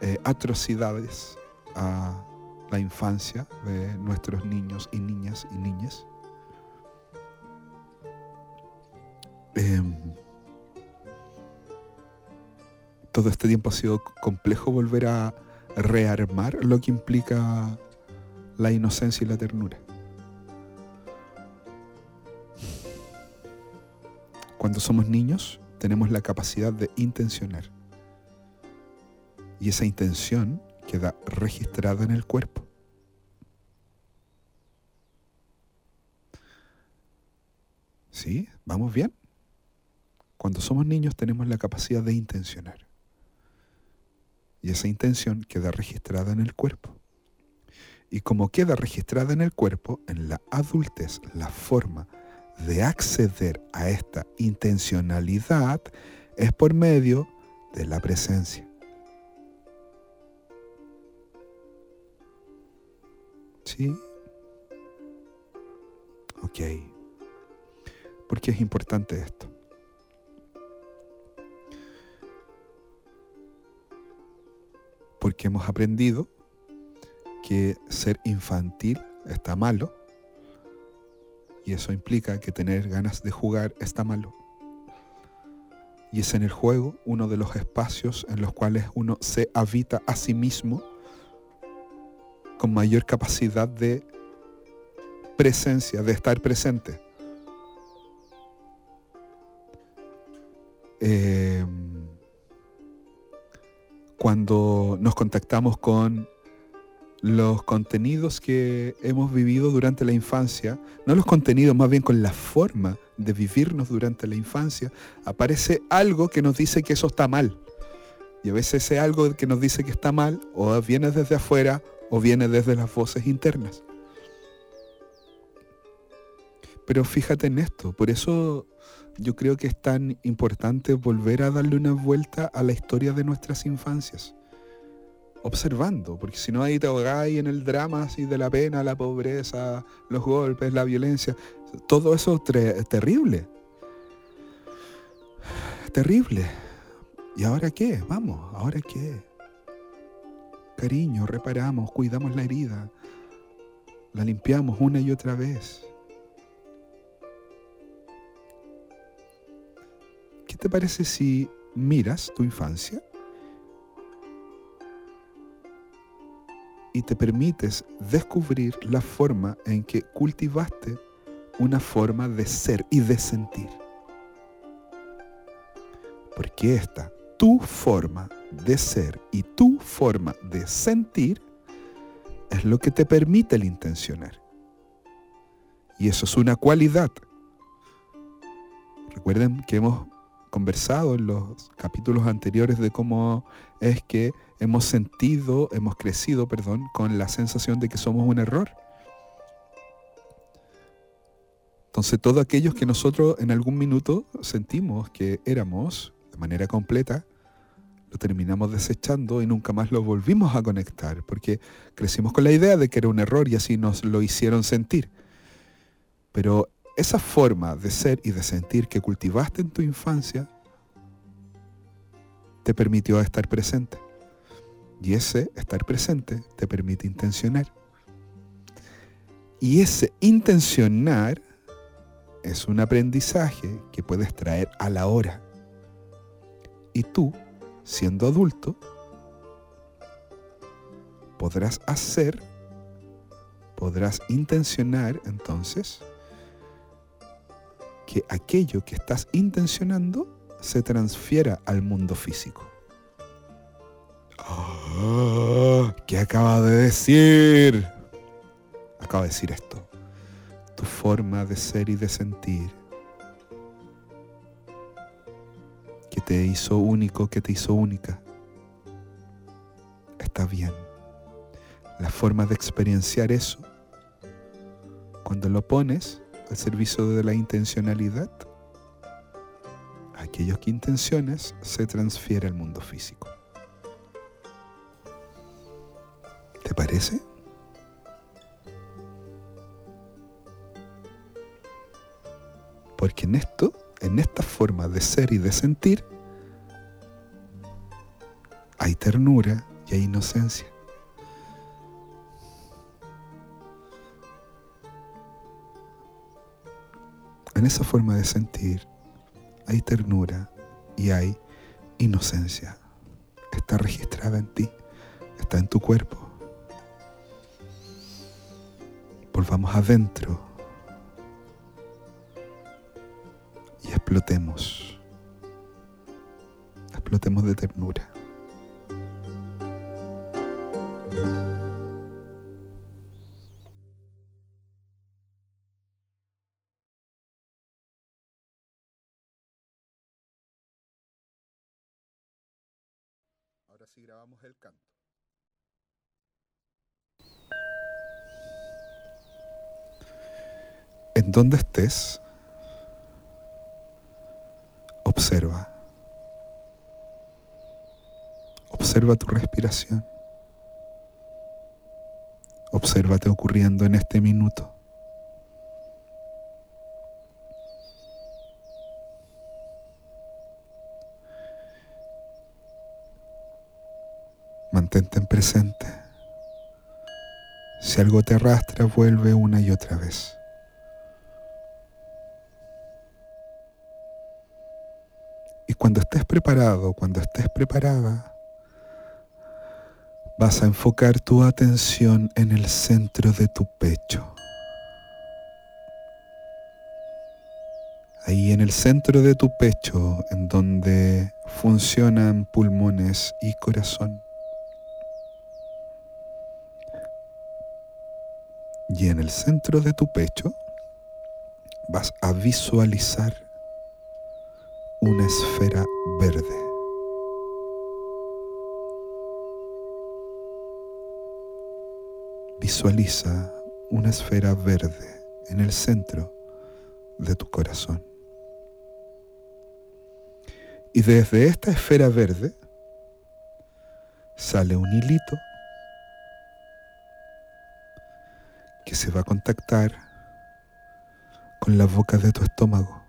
eh, atrocidades a la infancia de nuestros niños y niñas y niñas. Em, todo este tiempo ha sido complejo volver a rearmar lo que implica la inocencia y la ternura. Cuando somos niños tenemos la capacidad de intencionar. Y esa intención queda registrada en el cuerpo. ¿Sí? ¿Vamos bien? Cuando somos niños tenemos la capacidad de intencionar. Y esa intención queda registrada en el cuerpo. Y como queda registrada en el cuerpo, en la adultez, la forma de acceder a esta intencionalidad es por medio de la presencia. ¿Sí? Ok. ¿Por qué es importante esto? Porque hemos aprendido que ser infantil está malo Y eso implica que tener ganas de jugar está malo. Y es en el juego uno de los espacios en los cuales uno se habita a sí mismo con mayor capacidad de presencia, de estar presente. Cuando nos contactamos con los contenidos que hemos vivido durante la infancia, no los contenidos, más bien con la forma de vivirnos durante la infancia, aparece algo que nos dice que eso está mal. Y a veces ese algo que nos dice que está mal o viene desde afuera o viene desde las voces internas. Pero fíjate en esto, por eso yo creo que es tan importante volver a darle una vuelta a la historia de nuestras infancias. Observando, porque si no ahí te ahogáis en el drama así de la pena, la pobreza, los golpes, la violencia. Todo eso es terrible. Terrible. ¿Y ahora qué? Vamos, ¿ahora qué? Cariño, reparamos, cuidamos la herida, la limpiamos una y otra vez. Te parece si miras tu infancia y te permites descubrir la forma en que cultivaste una forma de ser y de sentir? Porque esta, tu forma de ser y tu forma de sentir es lo que te permite el intencionar. Y eso es una cualidad. Recuerden que hemos conversado en los capítulos anteriores de cómo es que hemos sentido, hemos crecido, perdón, con la sensación de que somos un error. Entonces, todos aquellos que nosotros en algún minuto sentimos que éramos de manera completa, lo terminamos desechando y nunca más lo volvimos a conectar, porque crecimos con la idea de que era un error y así nos lo hicieron sentir. Pero esa forma de ser y de sentir que cultivaste en tu infancia te permitió estar presente. Y ese estar presente te permite intencionar. Y ese intencionar es un aprendizaje que puedes traer a la hora. Y tú, siendo adulto, podrás hacer, podrás intencionar entonces que aquello que estás intencionando se transfiera al mundo físico. Ah, ¿Qué acaba de decir? Acaba de decir esto. Tu forma de ser y de sentir que te hizo único, que te hizo única. Está bien. La forma de experienciar eso, cuando lo pones al servicio de la intencionalidad, aquellos que intenciones se transfiere al mundo físico. ¿Te parece? Porque en esto, en esta forma de ser y de sentir, hay ternura y hay inocencia. En esa forma de sentir hay ternura y hay inocencia. Está registrada en ti, está en tu cuerpo. Volvamos adentro y explotemos. Explotemos de ternura. Grabamos el canto. En donde estés, observa. Observa tu respiración. Obsérvate ocurriendo en este minuto. ten presente. Si algo te arrastra, vuelve una y otra vez. Y cuando estés preparado, cuando estés preparada, vas a enfocar tu atención en el centro de tu pecho. Ahí en el centro de tu pecho, en donde funcionan pulmones y corazón. Y en el centro de tu pecho vas a visualizar una esfera verde. Visualiza una esfera verde en el centro de tu corazón. Y desde esta esfera verde sale un hilito que se va a contactar con la boca de tu estómago.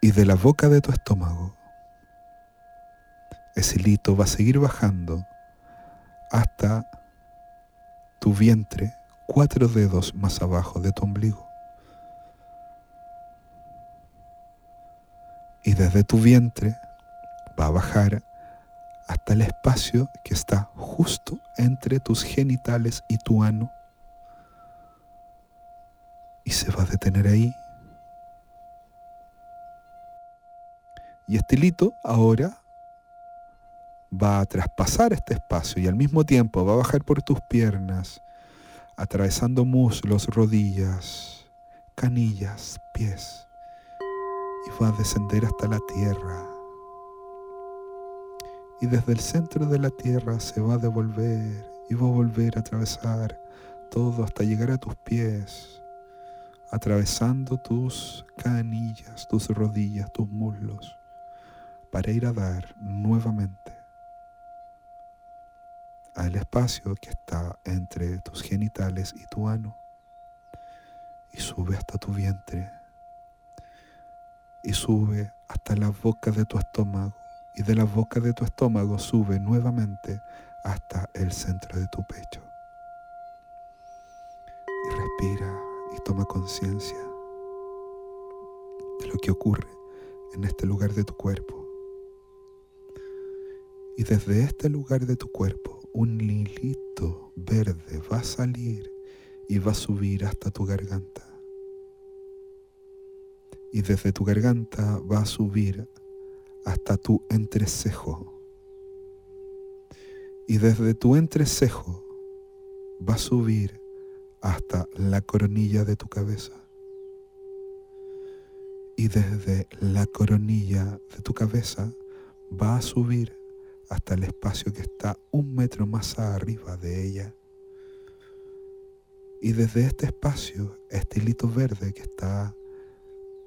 Y de la boca de tu estómago, ese hilito va a seguir bajando hasta tu vientre, cuatro dedos más abajo de tu ombligo. Y desde tu vientre va a bajar hasta el espacio que está justo entre tus genitales y tu ano. Y se va a detener ahí. Y este hilito ahora va a traspasar este espacio y al mismo tiempo va a bajar por tus piernas, atravesando muslos, rodillas, canillas, pies, y va a descender hasta la tierra y desde el centro de la tierra se va a devolver y va a volver a atravesar todo hasta llegar a tus pies, atravesando tus canillas, tus rodillas, tus muslos, para ir a dar nuevamente al espacio que está entre tus genitales y tu ano y sube hasta tu vientre y sube hasta la boca de tu estómago y de la boca de tu estómago sube nuevamente hasta el centro de tu pecho. Y respira y toma conciencia de lo que ocurre en este lugar de tu cuerpo. Y desde este lugar de tu cuerpo, un hilito verde va a salir y va a subir hasta tu garganta. Y desde tu garganta va a subir hasta tu entrecejo. Y desde tu entrecejo va a subir hasta la coronilla de tu cabeza. Y desde la coronilla de tu cabeza va a subir hasta el espacio que está un metro más arriba de ella. Y desde este espacio, este hilito verde que está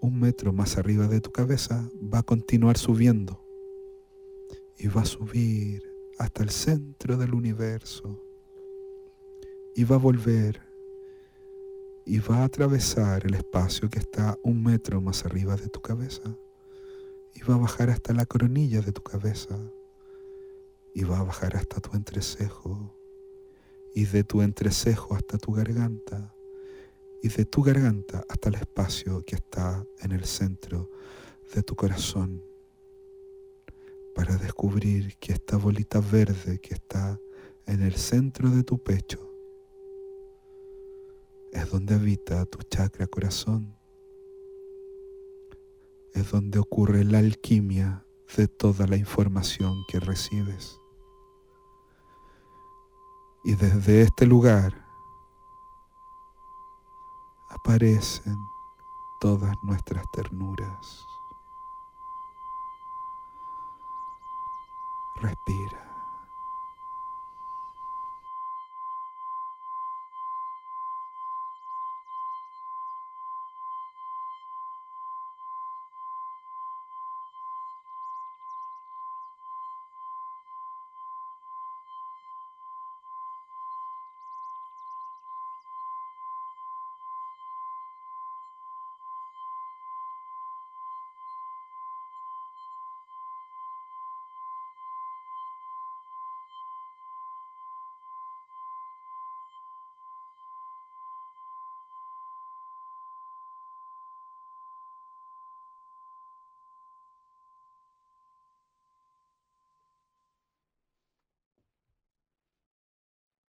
un metro más arriba de tu cabeza, va a continuar subiendo. Y va a subir hasta el centro del universo. Y va a volver. Y va a atravesar el espacio que está un metro más arriba de tu cabeza. Y va a bajar hasta la coronilla de tu cabeza. Y va a bajar hasta tu entrecejo. Y de tu entrecejo hasta tu garganta y de tu garganta hasta el espacio que está en el centro de tu corazón para descubrir que esta bolita verde que está en el centro de tu pecho es donde habita tu chakra corazón, es donde ocurre la alquimia de toda la información que recibes. Y desde este lugar aparecen todas nuestras ternuras. Respira.